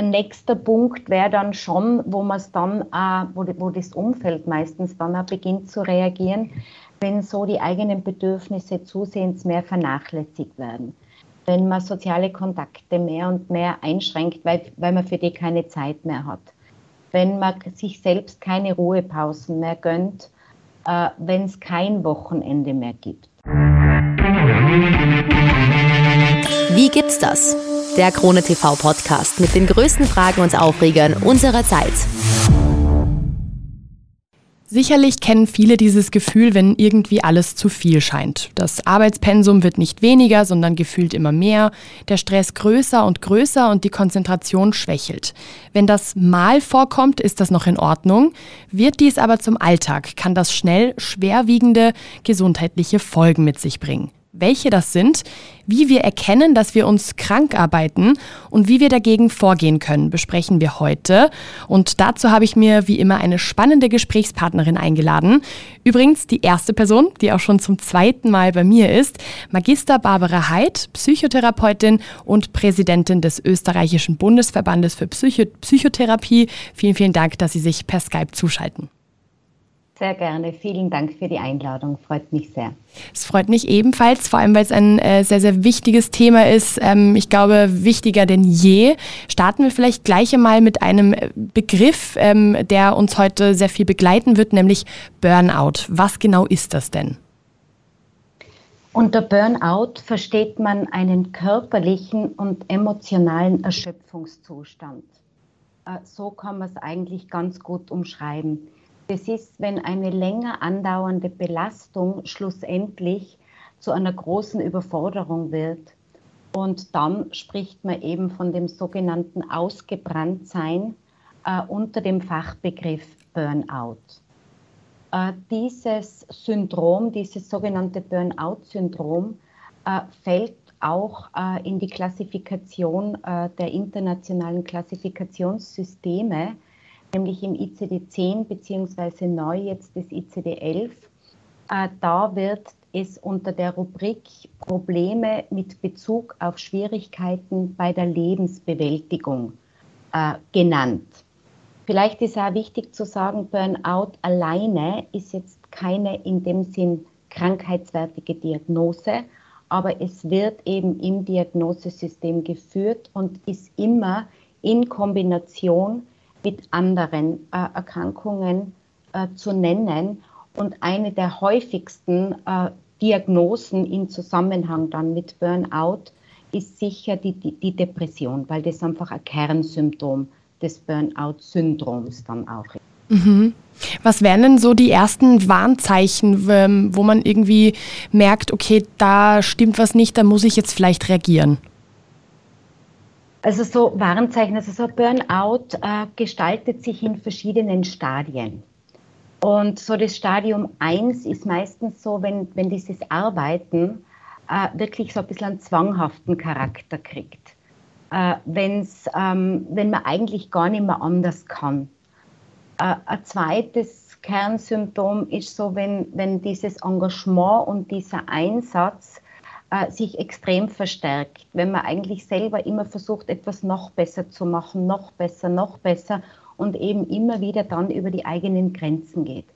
Ein nächster Punkt wäre dann schon, wo man dann, äh, wo, wo das Umfeld meistens dann auch beginnt zu reagieren, wenn so die eigenen Bedürfnisse zusehends mehr vernachlässigt werden. Wenn man soziale Kontakte mehr und mehr einschränkt, weil, weil man für die keine Zeit mehr hat. Wenn man sich selbst keine Ruhepausen mehr gönnt, äh, wenn es kein Wochenende mehr gibt. Wie gibt's das? Der Krone TV Podcast mit den größten Fragen und Aufregern unserer Zeit. Sicherlich kennen viele dieses Gefühl, wenn irgendwie alles zu viel scheint. Das Arbeitspensum wird nicht weniger, sondern gefühlt immer mehr, der Stress größer und größer und die Konzentration schwächelt. Wenn das mal vorkommt, ist das noch in Ordnung. Wird dies aber zum Alltag, kann das schnell schwerwiegende gesundheitliche Folgen mit sich bringen welche das sind, wie wir erkennen, dass wir uns krank arbeiten und wie wir dagegen vorgehen können, besprechen wir heute. Und dazu habe ich mir wie immer eine spannende Gesprächspartnerin eingeladen. Übrigens die erste Person, die auch schon zum zweiten Mal bei mir ist, Magister Barbara Heid, Psychotherapeutin und Präsidentin des österreichischen Bundesverbandes für Psycho Psychotherapie. Vielen, vielen Dank, dass Sie sich per Skype zuschalten. Sehr gerne. Vielen Dank für die Einladung. Freut mich sehr. Es freut mich ebenfalls, vor allem weil es ein äh, sehr, sehr wichtiges Thema ist. Ähm, ich glaube, wichtiger denn je. Starten wir vielleicht gleich einmal mit einem äh, Begriff, ähm, der uns heute sehr viel begleiten wird, nämlich Burnout. Was genau ist das denn? Unter Burnout versteht man einen körperlichen und emotionalen Erschöpfungszustand. Äh, so kann man es eigentlich ganz gut umschreiben. Das ist, wenn eine länger andauernde Belastung schlussendlich zu einer großen Überforderung wird. Und dann spricht man eben von dem sogenannten Ausgebranntsein äh, unter dem Fachbegriff Burnout. Äh, dieses Syndrom, dieses sogenannte Burnout-Syndrom, äh, fällt auch äh, in die Klassifikation äh, der internationalen Klassifikationssysteme nämlich im ICD-10 beziehungsweise neu jetzt das ICD-11. Äh, da wird es unter der Rubrik Probleme mit Bezug auf Schwierigkeiten bei der Lebensbewältigung äh, genannt. Vielleicht ist auch wichtig zu sagen, Burnout alleine ist jetzt keine in dem Sinn krankheitswertige Diagnose, aber es wird eben im Diagnosesystem geführt und ist immer in Kombination mit anderen äh, Erkrankungen äh, zu nennen. Und eine der häufigsten äh, Diagnosen im Zusammenhang dann mit Burnout ist sicher die, die, die Depression, weil das einfach ein Kernsymptom des Burnout-Syndroms dann auch ist. Mhm. Was wären denn so die ersten Warnzeichen, ähm, wo man irgendwie merkt, okay, da stimmt was nicht, da muss ich jetzt vielleicht reagieren? Also so Warnzeichen, also so Burnout äh, gestaltet sich in verschiedenen Stadien. Und so das Stadium 1 ist meistens so, wenn, wenn dieses Arbeiten äh, wirklich so ein bisschen einen zwanghaften Charakter kriegt. Äh, wenn's, ähm, wenn man eigentlich gar nicht mehr anders kann. Äh, ein zweites Kernsymptom ist so, wenn, wenn dieses Engagement und dieser Einsatz äh, sich extrem verstärkt, wenn man eigentlich selber immer versucht, etwas noch besser zu machen, noch besser, noch besser und eben immer wieder dann über die eigenen Grenzen geht.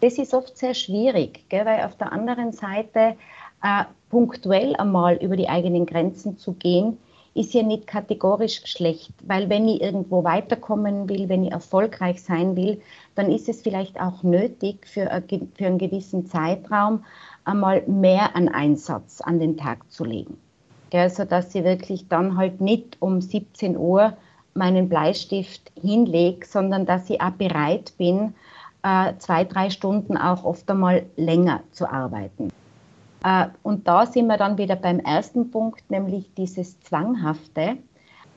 Das ist oft sehr schwierig, gell, weil auf der anderen Seite äh, punktuell einmal über die eigenen Grenzen zu gehen, ist ja nicht kategorisch schlecht, weil wenn ich irgendwo weiterkommen will, wenn ich erfolgreich sein will, dann ist es vielleicht auch nötig für, für einen gewissen Zeitraum einmal mehr an Einsatz an den Tag zu legen. Ja, sodass ich wirklich dann halt nicht um 17 Uhr meinen Bleistift hinlege, sondern dass ich auch bereit bin, äh, zwei, drei Stunden auch oft einmal länger zu arbeiten. Äh, und da sind wir dann wieder beim ersten Punkt, nämlich dieses Zwanghafte,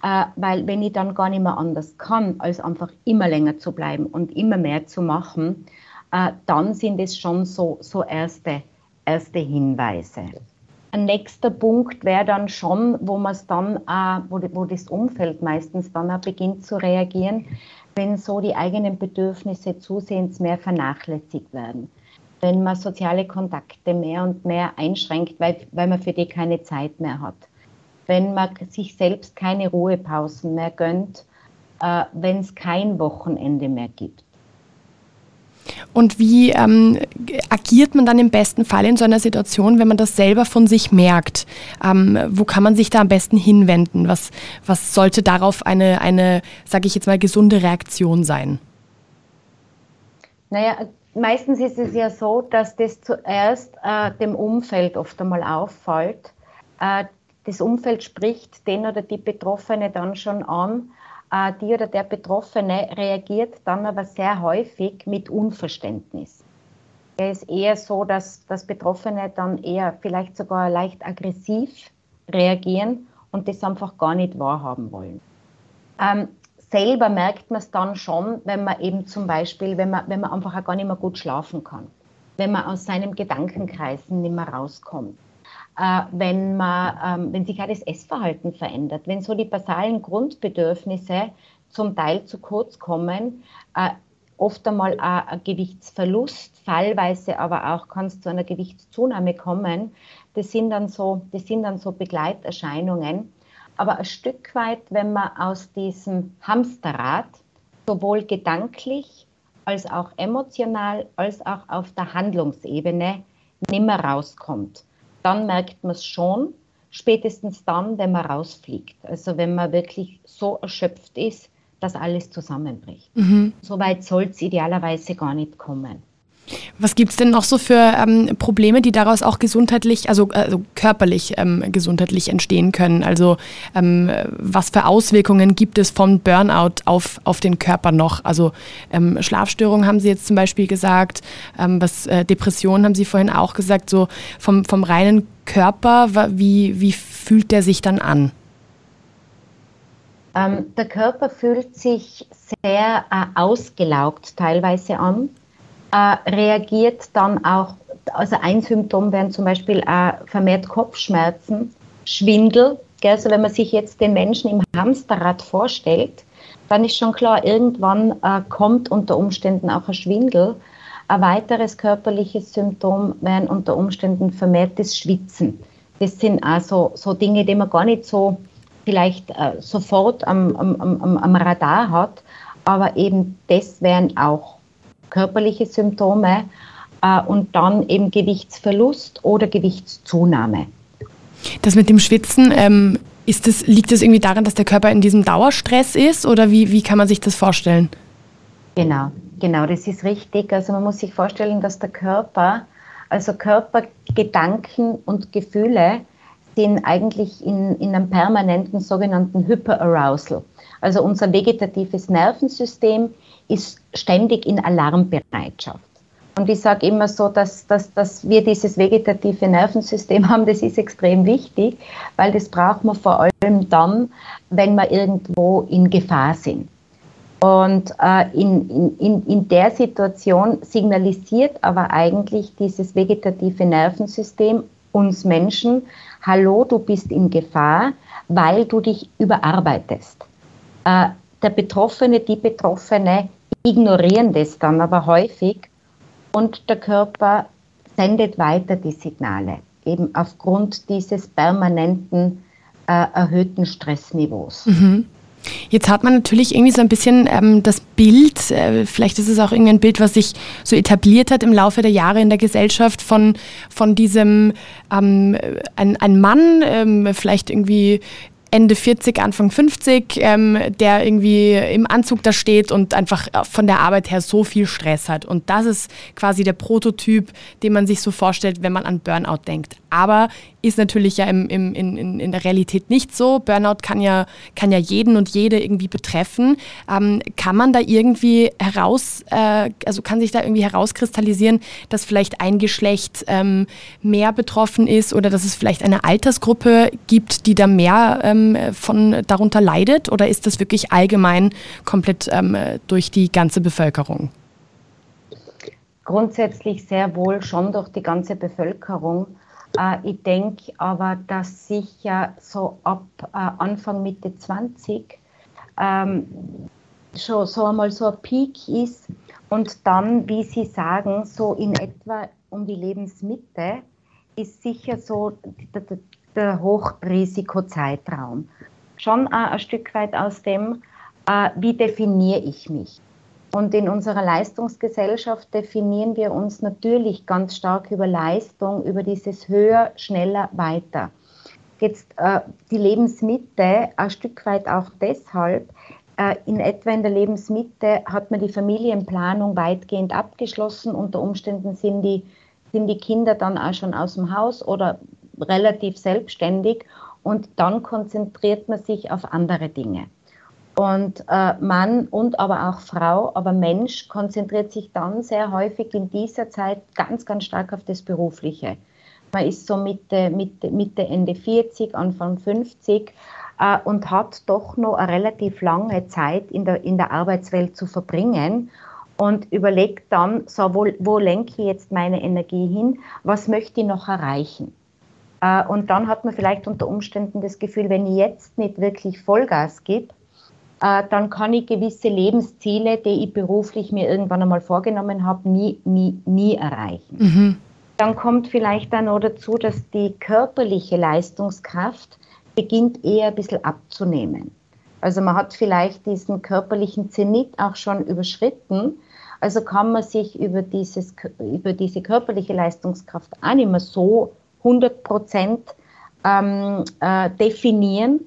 äh, weil wenn ich dann gar nicht mehr anders kann, als einfach immer länger zu bleiben und immer mehr zu machen, dann sind es schon so, so erste erste Hinweise. Ein nächster Punkt wäre dann schon, wo man es dann, äh, wo, wo das Umfeld meistens dann auch beginnt zu reagieren, wenn so die eigenen Bedürfnisse zusehends mehr vernachlässigt werden. Wenn man soziale Kontakte mehr und mehr einschränkt, weil, weil man für die keine Zeit mehr hat. Wenn man sich selbst keine Ruhepausen mehr gönnt, äh, wenn es kein Wochenende mehr gibt. Und wie ähm, agiert man dann im besten Fall in so einer Situation, wenn man das selber von sich merkt? Ähm, wo kann man sich da am besten hinwenden? Was, was sollte darauf eine, eine sage ich jetzt mal, gesunde Reaktion sein? Naja, meistens ist es ja so, dass das zuerst äh, dem Umfeld oft einmal auffällt. Äh, das Umfeld spricht den oder die Betroffene dann schon an äh, die oder der Betroffene reagiert dann aber sehr häufig mit Unverständnis. Es ist eher so, dass, dass Betroffene dann eher vielleicht sogar leicht aggressiv reagieren und das einfach gar nicht wahrhaben wollen. Ähm, selber merkt man es dann schon, wenn man eben zum Beispiel, wenn man, wenn man einfach auch gar nicht mehr gut schlafen kann, wenn man aus seinem Gedankenkreisen nicht mehr rauskommt wenn, man, ähm, wenn sich auch das Essverhalten verändert, wenn so die basalen Grundbedürfnisse zum Teil zu kurz kommen, äh, oft einmal ein Gewichtsverlust, fallweise aber auch kann es zu einer Gewichtszunahme kommen. Das sind dann so, das sind dann so Begleiterscheinungen. Aber ein Stück weit, wenn man aus diesem Hamsterrad sowohl gedanklich als auch emotional als auch auf der Handlungsebene nimmer rauskommt dann merkt man es schon, spätestens dann, wenn man rausfliegt. Also wenn man wirklich so erschöpft ist, dass alles zusammenbricht. Mhm. So weit soll es idealerweise gar nicht kommen. Was gibt es denn noch so für ähm, Probleme, die daraus auch gesundheitlich, also, also körperlich ähm, gesundheitlich entstehen können? Also ähm, was für Auswirkungen gibt es von Burnout auf, auf den Körper noch? Also ähm, Schlafstörungen haben Sie jetzt zum Beispiel gesagt, ähm, was äh, Depressionen haben Sie vorhin auch gesagt, so vom, vom reinen Körper, wie, wie fühlt der sich dann an? Ähm, der Körper fühlt sich sehr äh, ausgelaugt teilweise an äh, reagiert dann auch, also ein Symptom wären zum Beispiel äh, vermehrt Kopfschmerzen, Schwindel. Gell? Also wenn man sich jetzt den Menschen im Hamsterrad vorstellt, dann ist schon klar, irgendwann äh, kommt unter Umständen auch ein Schwindel. Ein weiteres körperliches Symptom wären unter Umständen vermehrtes Schwitzen. Das sind also so Dinge, die man gar nicht so vielleicht äh, sofort am, am, am, am Radar hat, aber eben das wären auch körperliche Symptome äh, und dann eben Gewichtsverlust oder Gewichtszunahme. Das mit dem Schwitzen, ähm, ist das, liegt das irgendwie daran, dass der Körper in diesem Dauerstress ist oder wie, wie kann man sich das vorstellen? Genau, genau, das ist richtig. Also man muss sich vorstellen, dass der Körper, also Körper, Gedanken und Gefühle sind eigentlich in, in einem permanenten sogenannten Hyperarousal. Also unser vegetatives Nervensystem ist ständig in Alarmbereitschaft. Und ich sage immer so, dass, dass, dass wir dieses vegetative Nervensystem haben, das ist extrem wichtig, weil das braucht man vor allem dann, wenn wir irgendwo in Gefahr sind. Und äh, in, in, in der Situation signalisiert aber eigentlich dieses vegetative Nervensystem uns Menschen, hallo, du bist in Gefahr, weil du dich überarbeitest. Äh, der Betroffene, die Betroffene ignorieren das dann aber häufig und der Körper sendet weiter die Signale, eben aufgrund dieses permanenten äh, erhöhten Stressniveaus. Mhm. Jetzt hat man natürlich irgendwie so ein bisschen ähm, das Bild, äh, vielleicht ist es auch irgendwie ein Bild, was sich so etabliert hat im Laufe der Jahre in der Gesellschaft von, von diesem, ähm, ein, ein Mann, ähm, vielleicht irgendwie Ende 40, Anfang 50, ähm, der irgendwie im Anzug da steht und einfach äh, von der Arbeit her so viel Stress hat. Und das ist quasi der Prototyp, den man sich so vorstellt, wenn man an Burnout denkt. Aber ist natürlich ja im, im, in, in der Realität nicht so. Burnout kann ja, kann ja jeden und jede irgendwie betreffen. Ähm, kann man da irgendwie heraus, äh, also kann sich da irgendwie herauskristallisieren, dass vielleicht ein Geschlecht ähm, mehr betroffen ist oder dass es vielleicht eine Altersgruppe gibt, die da mehr ähm, von darunter leidet? Oder ist das wirklich allgemein komplett ähm, durch die ganze Bevölkerung? Grundsätzlich sehr wohl schon durch die ganze Bevölkerung. Äh, ich denke aber, dass sich ja so ab äh, Anfang Mitte 20 ähm, schon so einmal so ein Peak ist und dann, wie Sie sagen, so in etwa um die Lebensmitte ist sicher so der, Hochrisikozeitraum. Schon ein Stück weit aus dem, äh, wie definiere ich mich? Und in unserer Leistungsgesellschaft definieren wir uns natürlich ganz stark über Leistung, über dieses höher, schneller, weiter. Jetzt äh, die Lebensmitte ein Stück weit auch deshalb, äh, in etwa in der Lebensmitte hat man die Familienplanung weitgehend abgeschlossen. Unter Umständen sind die, sind die Kinder dann auch schon aus dem Haus oder relativ selbstständig und dann konzentriert man sich auf andere Dinge. Und äh, Mann und aber auch Frau, aber Mensch konzentriert sich dann sehr häufig in dieser Zeit ganz, ganz stark auf das Berufliche. Man ist so Mitte, Mitte, Mitte Ende 40, Anfang 50 äh, und hat doch noch eine relativ lange Zeit in der, in der Arbeitswelt zu verbringen und überlegt dann, so, wo, wo lenke ich jetzt meine Energie hin, was möchte ich noch erreichen. Äh, und dann hat man vielleicht unter Umständen das Gefühl, wenn ich jetzt nicht wirklich Vollgas gebe, äh, dann kann ich gewisse Lebensziele, die ich beruflich mir irgendwann einmal vorgenommen habe, nie, nie, nie erreichen. Mhm. Dann kommt vielleicht dann noch dazu, dass die körperliche Leistungskraft beginnt eher ein bisschen abzunehmen. Also man hat vielleicht diesen körperlichen Zenit auch schon überschritten. Also kann man sich über, dieses, über diese körperliche Leistungskraft auch nicht mehr so 100 Prozent ähm, äh, definieren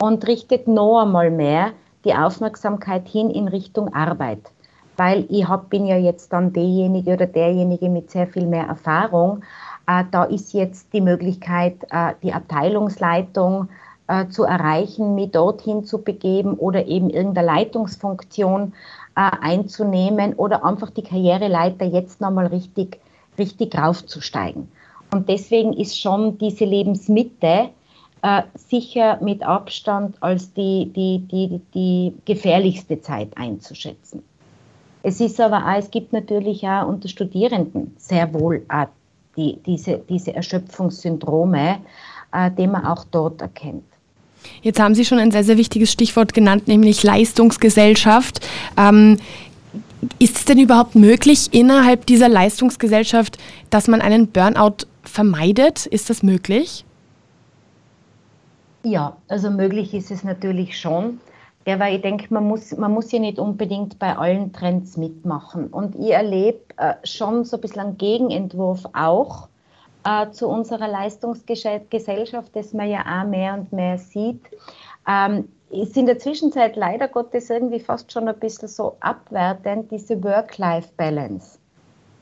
und richtet noch einmal mehr die Aufmerksamkeit hin in Richtung Arbeit. Weil ich hab, bin ja jetzt dann derjenige oder derjenige mit sehr viel mehr Erfahrung. Äh, da ist jetzt die Möglichkeit, äh, die Abteilungsleitung äh, zu erreichen, mich dorthin zu begeben oder eben irgendeine Leitungsfunktion äh, einzunehmen oder einfach die Karriereleiter jetzt nochmal richtig, richtig raufzusteigen. Und deswegen ist schon diese Lebensmitte äh, sicher mit Abstand als die, die, die, die gefährlichste Zeit einzuschätzen. Es ist aber auch, es gibt natürlich auch unter Studierenden sehr wohl auch die, diese, diese Erschöpfungssyndrome, äh, die man auch dort erkennt. Jetzt haben Sie schon ein sehr, sehr wichtiges Stichwort genannt, nämlich Leistungsgesellschaft. Ähm, ist es denn überhaupt möglich innerhalb dieser Leistungsgesellschaft, dass man einen Burnout vermeidet? Ist das möglich? Ja, also möglich ist es natürlich schon. Ja, weil ich denke, man muss, man muss ja nicht unbedingt bei allen Trends mitmachen. Und ich erlebe äh, schon so ein bisschen einen Gegenentwurf auch äh, zu unserer Leistungsgesellschaft, das man ja auch mehr und mehr sieht. Ähm, ist in der Zwischenzeit leider Gottes irgendwie fast schon ein bisschen so abwertend, diese Work-Life-Balance.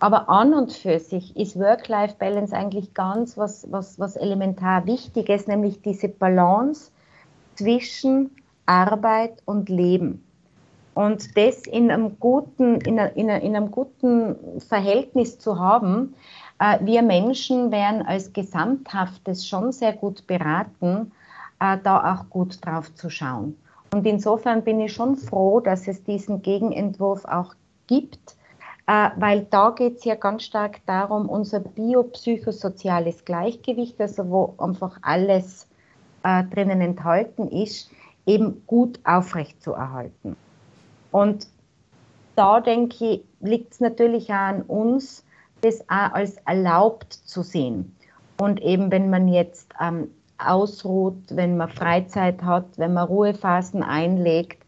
Aber an und für sich ist Work-Life-Balance eigentlich ganz was, was, was elementar Wichtiges, nämlich diese Balance zwischen Arbeit und Leben. Und das in einem guten, in, einer, in, einem guten Verhältnis zu haben, äh, wir Menschen wären als Gesamthaftes schon sehr gut beraten, äh, da auch gut drauf zu schauen. Und insofern bin ich schon froh, dass es diesen Gegenentwurf auch gibt, weil da geht es ja ganz stark darum, unser biopsychosoziales Gleichgewicht, also wo einfach alles äh, drinnen enthalten ist, eben gut aufrechtzuerhalten. Und da denke ich, liegt es natürlich auch an uns, das auch als erlaubt zu sehen. Und eben, wenn man jetzt ähm, ausruht, wenn man Freizeit hat, wenn man Ruhephasen einlegt,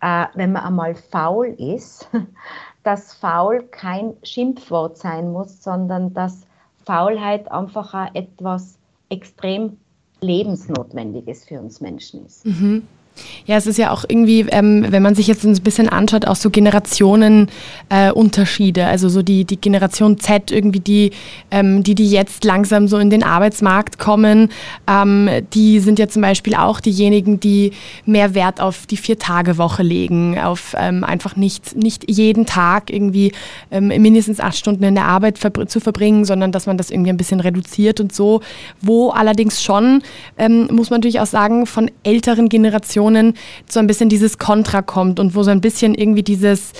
äh, wenn man einmal faul ist, dass faul kein Schimpfwort sein muss, sondern dass Faulheit einfach auch etwas extrem Lebensnotwendiges für uns Menschen ist. Mhm. Ja, es ist ja auch irgendwie, ähm, wenn man sich jetzt ein bisschen anschaut, auch so Generationenunterschiede. Äh, also so die, die Generation Z, irgendwie die, ähm, die, die jetzt langsam so in den Arbeitsmarkt kommen, ähm, die sind ja zum Beispiel auch diejenigen, die mehr Wert auf die Vier-Tage-Woche legen, auf ähm, einfach nicht, nicht jeden Tag irgendwie ähm, mindestens acht Stunden in der Arbeit verbr zu verbringen, sondern dass man das irgendwie ein bisschen reduziert und so. Wo allerdings schon, ähm, muss man natürlich auch sagen, von älteren Generationen Situationen so ein bisschen dieses Kontra kommt und wo so ein bisschen irgendwie dieses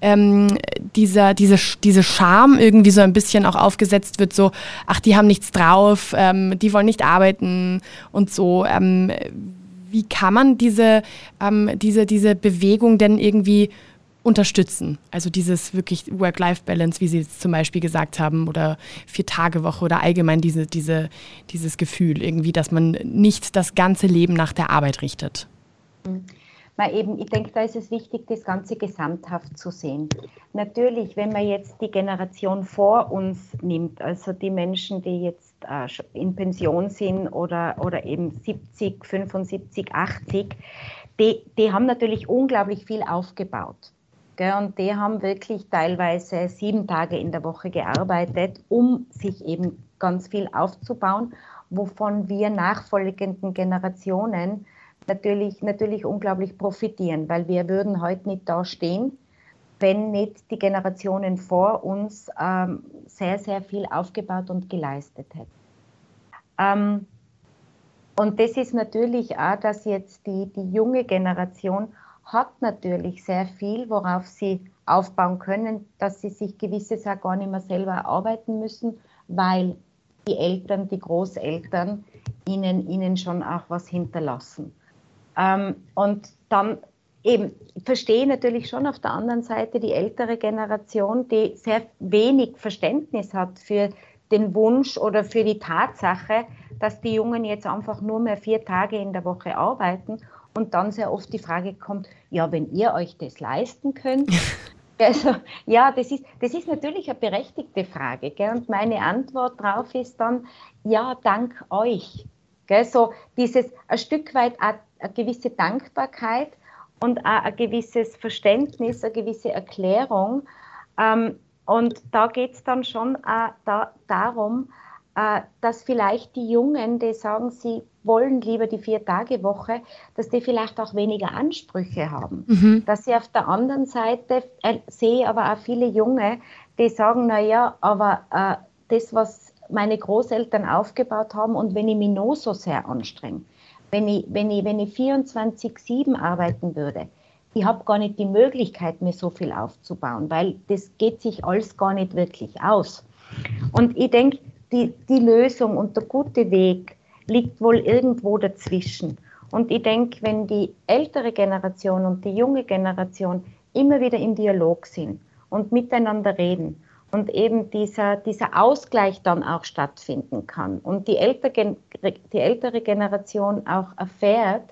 ähm, dieser, diese, diese Scham irgendwie so ein bisschen auch aufgesetzt wird, so, ach, die haben nichts drauf, ähm, die wollen nicht arbeiten und so. Ähm, wie kann man diese, ähm, diese, diese Bewegung denn irgendwie unterstützen? Also dieses wirklich Work-Life-Balance, wie Sie jetzt zum Beispiel gesagt haben, oder Vier-Tage-Woche oder allgemein diese, diese, dieses Gefühl irgendwie, dass man nicht das ganze Leben nach der Arbeit richtet. Man eben, ich denke, da ist es wichtig, das Ganze gesamthaft zu sehen. Natürlich, wenn man jetzt die Generation vor uns nimmt, also die Menschen, die jetzt äh, in Pension sind oder, oder eben 70, 75, 80, die, die haben natürlich unglaublich viel aufgebaut. Und die haben wirklich teilweise sieben Tage in der Woche gearbeitet, um sich eben ganz viel aufzubauen, wovon wir nachfolgenden Generationen natürlich, natürlich unglaublich profitieren, weil wir würden heute nicht da stehen, wenn nicht die Generationen vor uns ähm, sehr, sehr viel aufgebaut und geleistet hätten. Ähm, und das ist natürlich auch, dass jetzt die, die junge Generation hat natürlich sehr viel, worauf sie aufbauen können, dass sie sich gewisses auch gar nicht mehr selber erarbeiten müssen, weil die Eltern, die Großeltern ihnen, ihnen schon auch was hinterlassen. Ähm, und dann eben, ich verstehe natürlich schon auf der anderen Seite die ältere Generation, die sehr wenig Verständnis hat für den Wunsch oder für die Tatsache, dass die Jungen jetzt einfach nur mehr vier Tage in der Woche arbeiten und dann sehr oft die Frage kommt, ja, wenn ihr euch das leisten könnt. Also, ja, das ist, das ist natürlich eine berechtigte Frage. Gell? Und meine Antwort darauf ist dann, ja, dank euch. Gell? So dieses ein Stück weit eine, gewisse Dankbarkeit und auch ein gewisses Verständnis, eine gewisse Erklärung. Ähm, und da geht es dann schon auch da, darum, äh, dass vielleicht die Jungen, die sagen, sie wollen lieber die Vier-Tage-Woche, dass die vielleicht auch weniger Ansprüche haben. Mhm. Dass sie auf der anderen Seite, äh, sehe aber auch viele Junge, die sagen, naja, aber äh, das, was meine Großeltern aufgebaut haben und wenn ich mich noch so sehr anstrenge, wenn ich, wenn ich, wenn ich 24-7 arbeiten würde, ich habe gar nicht die Möglichkeit, mir so viel aufzubauen, weil das geht sich alles gar nicht wirklich aus. Und ich denke, die, die Lösung und der gute Weg liegt wohl irgendwo dazwischen. Und ich denke, wenn die ältere Generation und die junge Generation immer wieder im Dialog sind und miteinander reden und eben dieser, dieser Ausgleich dann auch stattfinden kann und die, ältere, die ältere Generation auch erfährt,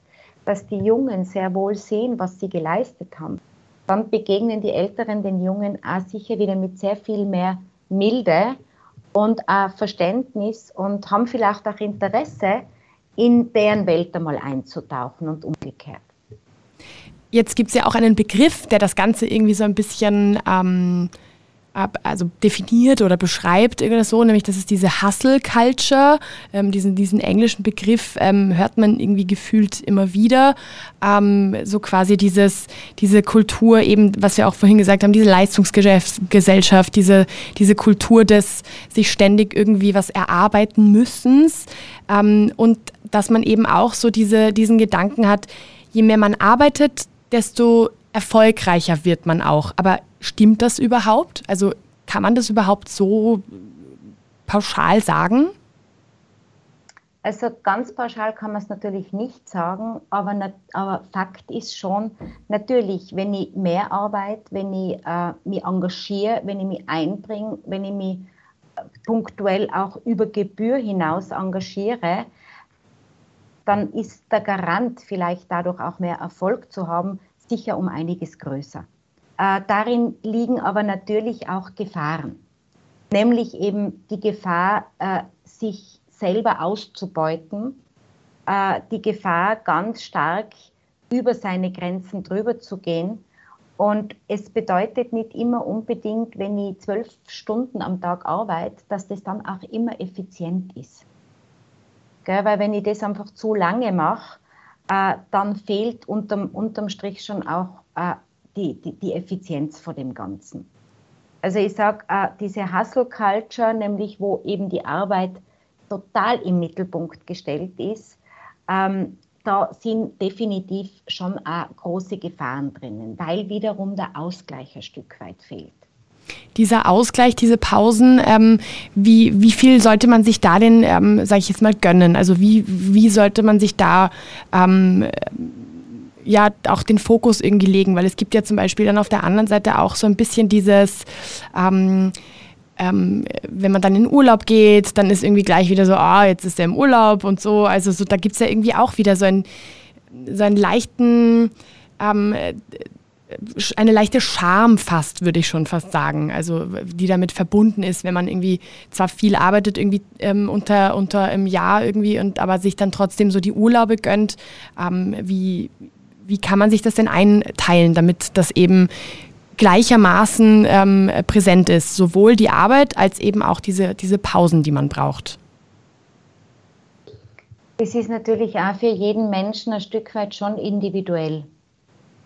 dass die Jungen sehr wohl sehen, was sie geleistet haben, dann begegnen die Älteren den Jungen auch sicher wieder mit sehr viel mehr Milde und Verständnis und haben vielleicht auch Interesse, in deren Welt einmal einzutauchen und umgekehrt. Jetzt gibt es ja auch einen Begriff, der das Ganze irgendwie so ein bisschen ähm, also definiert oder beschreibt oder so, nämlich das ist diese Hustle Culture, ähm, diesen, diesen englischen Begriff ähm, hört man irgendwie gefühlt immer wieder, ähm, so quasi dieses, diese Kultur eben, was wir auch vorhin gesagt haben, diese Leistungsgesellschaft, diese, diese Kultur des sich ständig irgendwie was erarbeiten müssens. Ähm, und dass man eben auch so diese, diesen Gedanken hat, je mehr man arbeitet, desto erfolgreicher wird man auch. Aber Stimmt das überhaupt? Also kann man das überhaupt so pauschal sagen? Also ganz pauschal kann man es natürlich nicht sagen, aber, aber, Fakt ist schon, natürlich, wenn ich mehr arbeite, wenn ich äh, mich engagiere, wenn ich mich einbringe, wenn ich mich äh, punktuell auch über Gebühr hinaus engagiere, dann ist der Garant, vielleicht dadurch auch mehr Erfolg zu haben, sicher um einiges größer. Äh, darin liegen aber natürlich auch Gefahren, nämlich eben die Gefahr, äh, sich selber auszubeuten, äh, die Gefahr, ganz stark über seine Grenzen drüber zu gehen. Und es bedeutet nicht immer unbedingt, wenn ich zwölf Stunden am Tag arbeite, dass das dann auch immer effizient ist. Gell? Weil wenn ich das einfach zu lange mache, äh, dann fehlt unterm, unterm Strich schon auch äh, die, die, die Effizienz vor dem Ganzen. Also ich sage, äh, diese Hustle Culture, nämlich wo eben die Arbeit total im Mittelpunkt gestellt ist, ähm, da sind definitiv schon auch große Gefahren drinnen, weil wiederum der Ausgleich ein Stück weit fehlt. Dieser Ausgleich, diese Pausen, ähm, wie, wie viel sollte man sich da denn, ähm, sage ich jetzt mal, gönnen? Also wie, wie sollte man sich da ähm, ja auch den Fokus irgendwie legen, weil es gibt ja zum Beispiel dann auf der anderen Seite auch so ein bisschen dieses, ähm, ähm, wenn man dann in Urlaub geht, dann ist irgendwie gleich wieder so, ah, jetzt ist er im Urlaub und so. Also so, da gibt es ja irgendwie auch wieder so, ein, so einen leichten, ähm, eine leichte Scham fast, würde ich schon fast sagen, also die damit verbunden ist, wenn man irgendwie zwar viel arbeitet irgendwie ähm, unter, unter im Jahr irgendwie und aber sich dann trotzdem so die Urlaube gönnt. Ähm, wie, wie kann man sich das denn einteilen, damit das eben gleichermaßen ähm, präsent ist, sowohl die Arbeit als eben auch diese, diese Pausen, die man braucht? Das ist natürlich auch für jeden Menschen ein Stück weit schon individuell.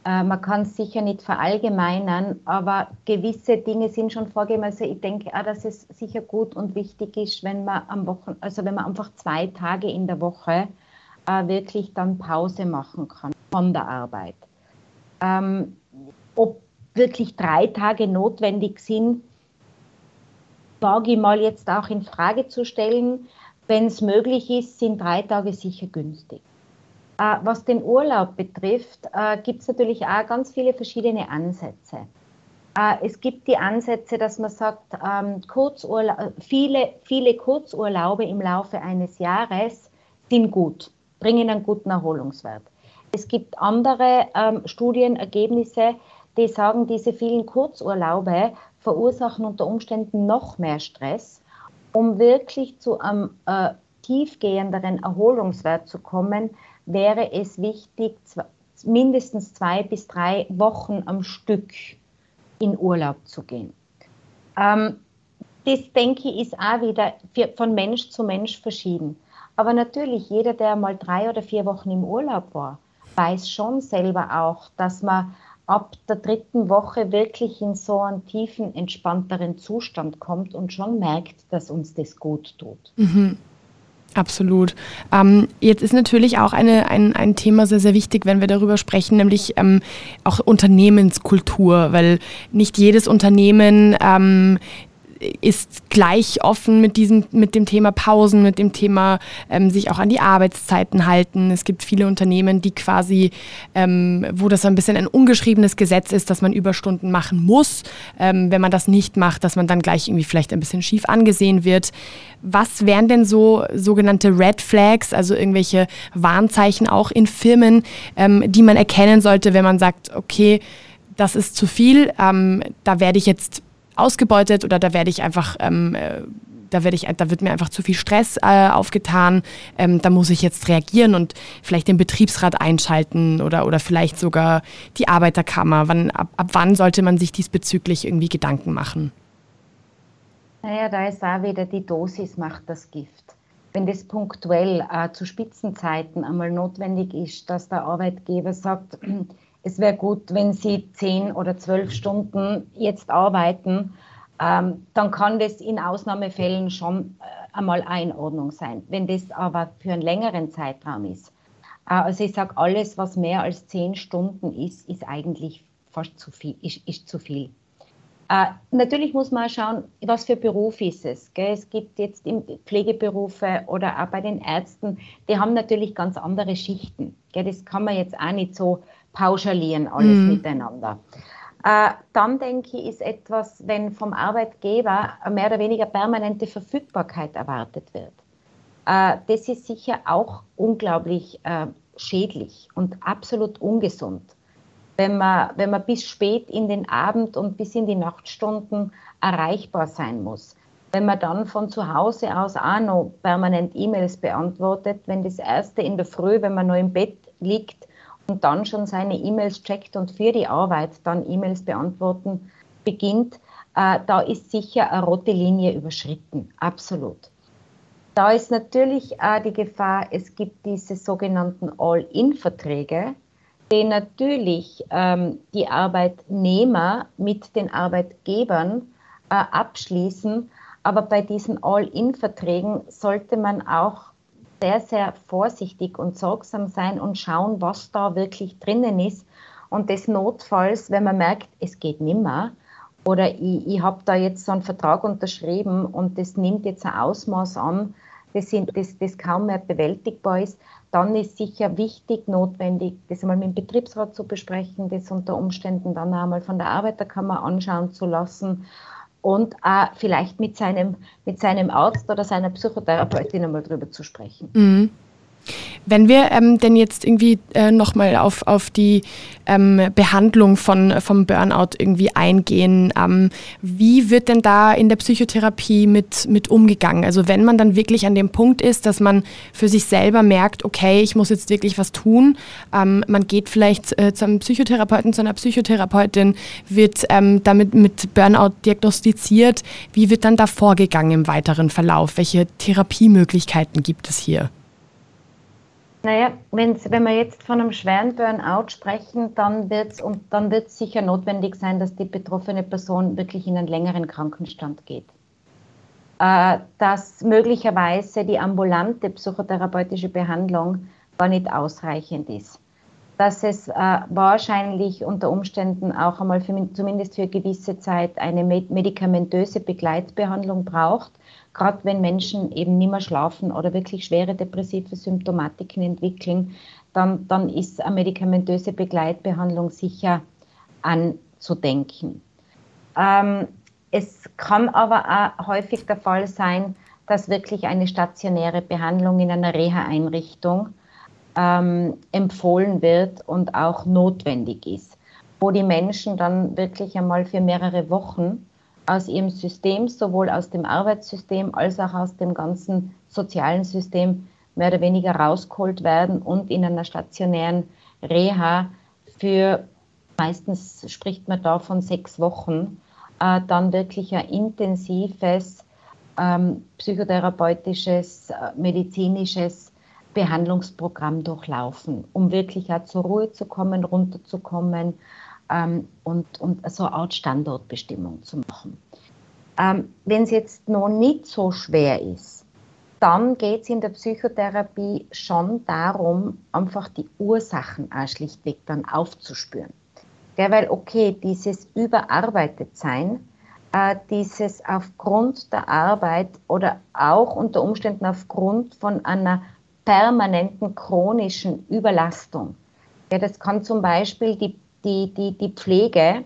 Äh, man kann es sicher nicht verallgemeinern, aber gewisse Dinge sind schon vorgegeben. Also ich denke auch, dass es sicher gut und wichtig ist, wenn man am Wochen, also wenn man einfach zwei Tage in der Woche äh, wirklich dann Pause machen kann von der Arbeit. Ähm, ob wirklich drei Tage notwendig sind, wage ich mal jetzt auch in Frage zu stellen. Wenn es möglich ist, sind drei Tage sicher günstig. Äh, was den Urlaub betrifft, äh, gibt es natürlich auch ganz viele verschiedene Ansätze. Äh, es gibt die Ansätze, dass man sagt, ähm, viele, viele Kurzurlaube im Laufe eines Jahres sind gut, bringen einen guten Erholungswert. Es gibt andere ähm, Studienergebnisse, die sagen, diese vielen Kurzurlaube verursachen unter Umständen noch mehr Stress. Um wirklich zu einem äh, tiefgehenderen Erholungswert zu kommen, wäre es wichtig, mindestens zwei bis drei Wochen am Stück in Urlaub zu gehen. Ähm, das, denke ich, ist auch wieder von Mensch zu Mensch verschieden. Aber natürlich, jeder, der mal drei oder vier Wochen im Urlaub war, weiß schon selber auch, dass man ab der dritten Woche wirklich in so einen tiefen, entspannteren Zustand kommt und schon merkt, dass uns das gut tut. Mhm. Absolut. Ähm, jetzt ist natürlich auch eine, ein, ein Thema sehr, sehr wichtig, wenn wir darüber sprechen, nämlich ähm, auch Unternehmenskultur, weil nicht jedes Unternehmen ähm, ist gleich offen mit diesem, mit dem Thema Pausen, mit dem Thema ähm, sich auch an die Arbeitszeiten halten. Es gibt viele Unternehmen, die quasi, ähm, wo das ein bisschen ein ungeschriebenes Gesetz ist, dass man Überstunden machen muss. Ähm, wenn man das nicht macht, dass man dann gleich irgendwie vielleicht ein bisschen schief angesehen wird. Was wären denn so sogenannte Red Flags, also irgendwelche Warnzeichen auch in Firmen, ähm, die man erkennen sollte, wenn man sagt, okay, das ist zu viel, ähm, da werde ich jetzt ausgebeutet oder da werde ich einfach, ähm, äh, da werde ich, da wird mir einfach zu viel Stress äh, aufgetan, ähm, da muss ich jetzt reagieren und vielleicht den Betriebsrat einschalten oder, oder vielleicht sogar die Arbeiterkammer. Wann, ab, ab wann sollte man sich diesbezüglich irgendwie Gedanken machen? Naja, da ist auch wieder die Dosis macht das Gift. Wenn das punktuell äh, zu Spitzenzeiten einmal notwendig ist, dass der Arbeitgeber sagt, es wäre gut, wenn Sie zehn oder zwölf Stunden jetzt arbeiten, ähm, dann kann das in Ausnahmefällen schon äh, einmal Einordnung sein. Wenn das aber für einen längeren Zeitraum ist, äh, also ich sage, alles, was mehr als zehn Stunden ist, ist eigentlich fast zu viel, ist, ist zu viel. Äh, natürlich muss man schauen, was für Beruf ist es. Gell? Es gibt jetzt Pflegeberufe oder auch bei den Ärzten, die haben natürlich ganz andere Schichten. Gell? Das kann man jetzt auch nicht so pauschalieren alles mhm. miteinander. Äh, dann denke ich, ist etwas, wenn vom Arbeitgeber mehr oder weniger permanente Verfügbarkeit erwartet wird. Äh, das ist sicher auch unglaublich äh, schädlich und absolut ungesund. Wenn man, wenn man bis spät in den Abend und bis in die Nachtstunden erreichbar sein muss. Wenn man dann von zu Hause aus auch noch permanent E-Mails beantwortet, wenn das erste in der Früh, wenn man noch im Bett liegt, und dann schon seine E-Mails checkt und für die Arbeit dann E-Mails beantworten beginnt, äh, da ist sicher eine rote Linie überschritten, absolut. Da ist natürlich äh, die Gefahr, es gibt diese sogenannten All-In-Verträge, die natürlich ähm, die Arbeitnehmer mit den Arbeitgebern äh, abschließen. Aber bei diesen All-In-Verträgen sollte man auch sehr, sehr vorsichtig und sorgsam sein und schauen, was da wirklich drinnen ist. Und des Notfalls, wenn man merkt, es geht nimmer oder ich, ich habe da jetzt so einen Vertrag unterschrieben und das nimmt jetzt ein Ausmaß an, das, sind, das, das kaum mehr bewältigbar ist, dann ist sicher wichtig, notwendig, das einmal mit dem Betriebsrat zu besprechen, das unter Umständen dann einmal von der Arbeiterkammer anschauen zu lassen und äh, vielleicht mit seinem, mit seinem Arzt oder seiner Psychotherapeutin einmal drüber zu sprechen. Mhm. Wenn wir ähm, denn jetzt irgendwie äh, nochmal auf, auf die ähm, Behandlung von, vom Burnout irgendwie eingehen, ähm, wie wird denn da in der Psychotherapie mit, mit umgegangen? Also wenn man dann wirklich an dem Punkt ist, dass man für sich selber merkt, okay, ich muss jetzt wirklich was tun, ähm, man geht vielleicht äh, zu einem Psychotherapeuten, zu einer Psychotherapeutin, wird ähm, damit mit Burnout diagnostiziert, wie wird dann da vorgegangen im weiteren Verlauf? Welche Therapiemöglichkeiten gibt es hier? Naja, wenn's, wenn wir jetzt von einem schweren Burnout sprechen, dann wird es dann wird sicher notwendig sein, dass die betroffene Person wirklich in einen längeren Krankenstand geht. Äh, dass möglicherweise die ambulante psychotherapeutische Behandlung gar nicht ausreichend ist. Dass es äh, wahrscheinlich unter Umständen auch einmal für, zumindest für gewisse Zeit eine medikamentöse Begleitbehandlung braucht, gerade wenn Menschen eben nicht mehr schlafen oder wirklich schwere depressive Symptomatiken entwickeln, dann, dann ist eine medikamentöse Begleitbehandlung sicher anzudenken. Ähm, es kann aber auch häufig der Fall sein, dass wirklich eine stationäre Behandlung in einer Reha-Einrichtung ähm, empfohlen wird und auch notwendig ist, wo die Menschen dann wirklich einmal für mehrere Wochen aus ihrem System, sowohl aus dem Arbeitssystem als auch aus dem ganzen sozialen System mehr oder weniger rausgeholt werden und in einer stationären Reha für meistens spricht man da von sechs Wochen, äh, dann wirklich ein intensives ähm, psychotherapeutisches, äh, medizinisches Behandlungsprogramm durchlaufen, um wirklich auch zur Ruhe zu kommen, runterzukommen, ähm, und, und so eine Art Standortbestimmung zu machen. Ähm, Wenn es jetzt noch nicht so schwer ist, dann geht es in der Psychotherapie schon darum, einfach die Ursachen auch schlichtweg dann aufzuspüren. Ja, weil, okay, dieses Überarbeitetsein, äh, dieses aufgrund der Arbeit oder auch unter Umständen aufgrund von einer permanenten chronischen Überlastung. Ja, das kann zum Beispiel die die, die, die Pflege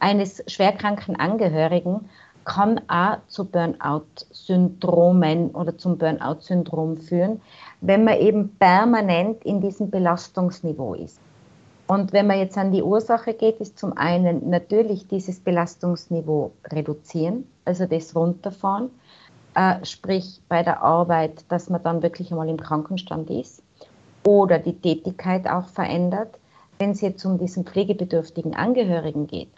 eines schwerkranken Angehörigen kann auch zu Burnout-Syndromen oder zum Burnout-Syndrom führen, wenn man eben permanent in diesem Belastungsniveau ist. Und wenn man jetzt an die Ursache geht, ist zum einen natürlich dieses Belastungsniveau reduzieren, also das runterfahren, äh, sprich bei der Arbeit, dass man dann wirklich einmal im Krankenstand ist oder die Tätigkeit auch verändert wenn es jetzt um diesen pflegebedürftigen Angehörigen geht,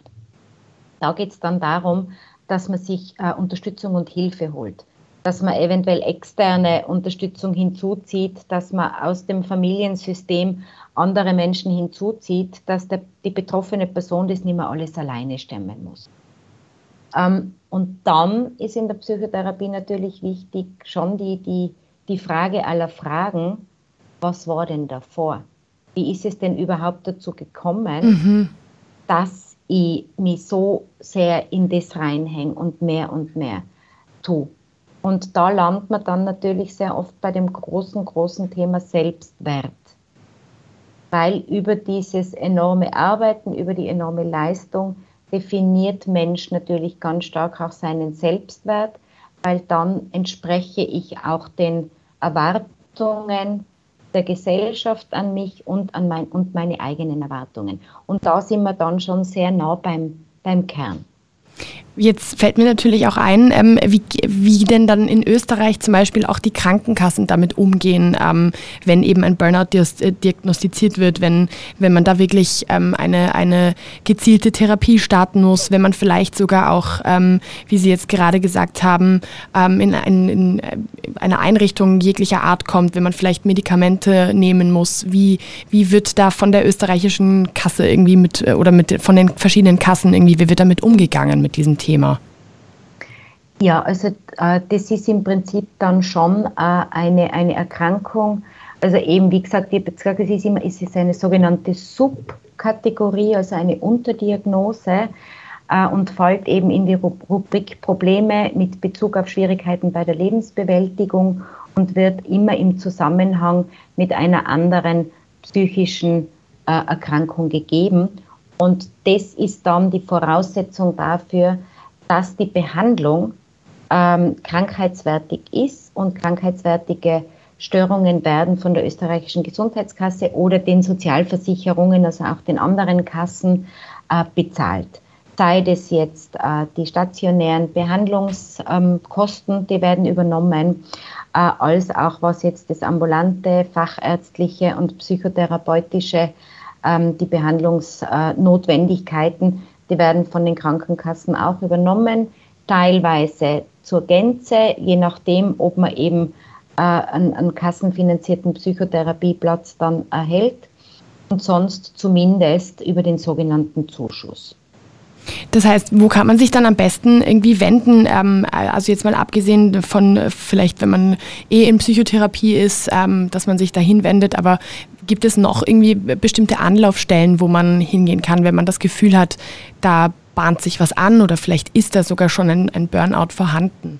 da geht es dann darum, dass man sich äh, Unterstützung und Hilfe holt, dass man eventuell externe Unterstützung hinzuzieht, dass man aus dem Familiensystem andere Menschen hinzuzieht, dass der, die betroffene Person das nicht mehr alles alleine stemmen muss. Ähm, und dann ist in der Psychotherapie natürlich wichtig schon die, die, die Frage aller Fragen, was war denn davor? wie ist es denn überhaupt dazu gekommen, mhm. dass ich mich so sehr in das reinhänge und mehr und mehr tue. Und da landet man dann natürlich sehr oft bei dem großen, großen Thema Selbstwert. Weil über dieses enorme Arbeiten, über die enorme Leistung definiert Mensch natürlich ganz stark auch seinen Selbstwert, weil dann entspreche ich auch den Erwartungen der Gesellschaft an mich und an mein, und meine eigenen Erwartungen. Und da sind wir dann schon sehr nah beim, beim Kern. Jetzt fällt mir natürlich auch ein, ähm, wie, wie denn dann in Österreich zum Beispiel auch die Krankenkassen damit umgehen, ähm, wenn eben ein Burnout äh, diagnostiziert wird, wenn, wenn man da wirklich ähm, eine, eine gezielte Therapie starten muss, wenn man vielleicht sogar auch, ähm, wie Sie jetzt gerade gesagt haben, ähm, in, ein, in eine Einrichtung jeglicher Art kommt, wenn man vielleicht Medikamente nehmen muss. Wie, wie wird da von der österreichischen Kasse irgendwie mit äh, oder mit von den verschiedenen Kassen irgendwie, wie wird damit umgegangen mit diesem Thema? Thema? Ja, also äh, das ist im Prinzip dann schon äh, eine, eine Erkrankung. Also eben, wie gesagt, ich es ist, immer, es ist eine sogenannte Subkategorie, also eine Unterdiagnose äh, und fällt eben in die Rubrik Probleme mit Bezug auf Schwierigkeiten bei der Lebensbewältigung und wird immer im Zusammenhang mit einer anderen psychischen äh, Erkrankung gegeben. Und das ist dann die Voraussetzung dafür, dass die Behandlung ähm, krankheitswertig ist und krankheitswertige Störungen werden von der österreichischen Gesundheitskasse oder den Sozialversicherungen, also auch den anderen Kassen, äh, bezahlt. Sei das jetzt äh, die stationären Behandlungskosten, ähm, die werden übernommen, äh, als auch was jetzt das ambulante, fachärztliche und psychotherapeutische, ähm, die Behandlungsnotwendigkeiten, die werden von den Krankenkassen auch übernommen, teilweise zur Gänze, je nachdem, ob man eben äh, einen, einen kassenfinanzierten Psychotherapieplatz dann erhält und sonst zumindest über den sogenannten Zuschuss. Das heißt, wo kann man sich dann am besten irgendwie wenden? Ähm, also jetzt mal abgesehen von vielleicht, wenn man eh in Psychotherapie ist, ähm, dass man sich dahin wendet, aber gibt es noch irgendwie bestimmte Anlaufstellen, wo man hingehen kann, wenn man das Gefühl hat, da bahnt sich was an oder vielleicht ist da sogar schon ein, ein Burnout vorhanden?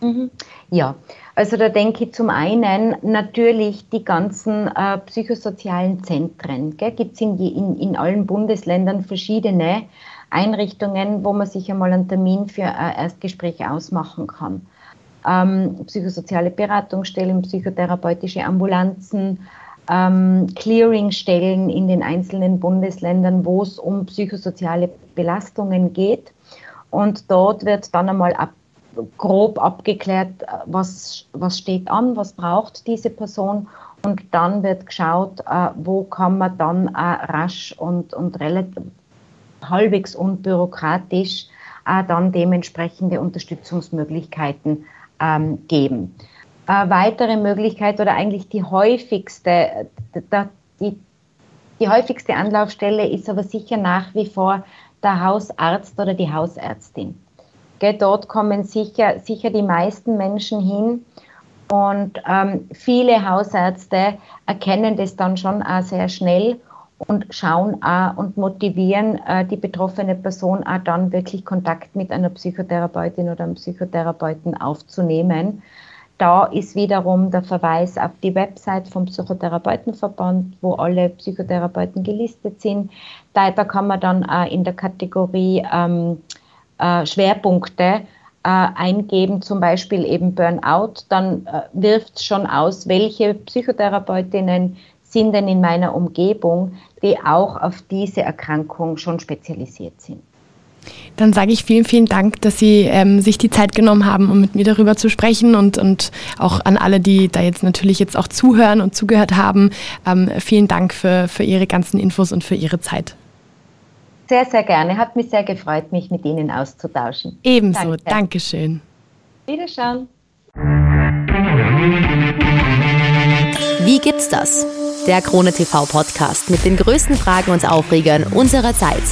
Mhm. Ja, also da denke ich zum einen natürlich die ganzen äh, psychosozialen Zentren. Gibt es in, in, in allen Bundesländern verschiedene Einrichtungen, wo man sich einmal einen Termin für ein Erstgespräch ausmachen kann. Ähm, psychosoziale Beratungsstellen, psychotherapeutische Ambulanzen, ähm, Clearingstellen in den einzelnen Bundesländern, wo es um psychosoziale Belastungen geht. Und dort wird dann einmal ab grob abgeklärt, was, was steht an, was braucht diese Person und dann wird geschaut, äh, wo kann man dann äh, rasch und, und relativ halbwegs unbürokratisch äh, dann dementsprechende Unterstützungsmöglichkeiten ähm, geben. Äh, weitere Möglichkeit oder eigentlich die häufigste, die, die häufigste Anlaufstelle ist aber sicher nach wie vor der Hausarzt oder die Hausärztin. Dort kommen sicher, sicher die meisten Menschen hin. Und ähm, viele Hausärzte erkennen das dann schon auch sehr schnell und schauen auch und motivieren äh, die betroffene Person auch dann wirklich Kontakt mit einer Psychotherapeutin oder einem Psychotherapeuten aufzunehmen. Da ist wiederum der Verweis auf die Website vom Psychotherapeutenverband, wo alle Psychotherapeuten gelistet sind. Da, da kann man dann äh, in der Kategorie ähm, äh, Schwerpunkte äh, eingeben, zum Beispiel eben Burnout, dann äh, wirft es schon aus, welche Psychotherapeutinnen sind denn in meiner Umgebung, die auch auf diese Erkrankung schon spezialisiert sind. Dann sage ich vielen, vielen Dank, dass Sie ähm, sich die Zeit genommen haben, um mit mir darüber zu sprechen und, und auch an alle, die da jetzt natürlich jetzt auch zuhören und zugehört haben. Ähm, vielen Dank für, für Ihre ganzen Infos und für Ihre Zeit. Sehr, sehr gerne. Hat mich sehr gefreut, mich mit Ihnen auszutauschen. Ebenso. Danke. Dankeschön. Wiederschauen. Wie gibt's das? Der Krone TV Podcast mit den größten Fragen und Aufregern unserer Zeit.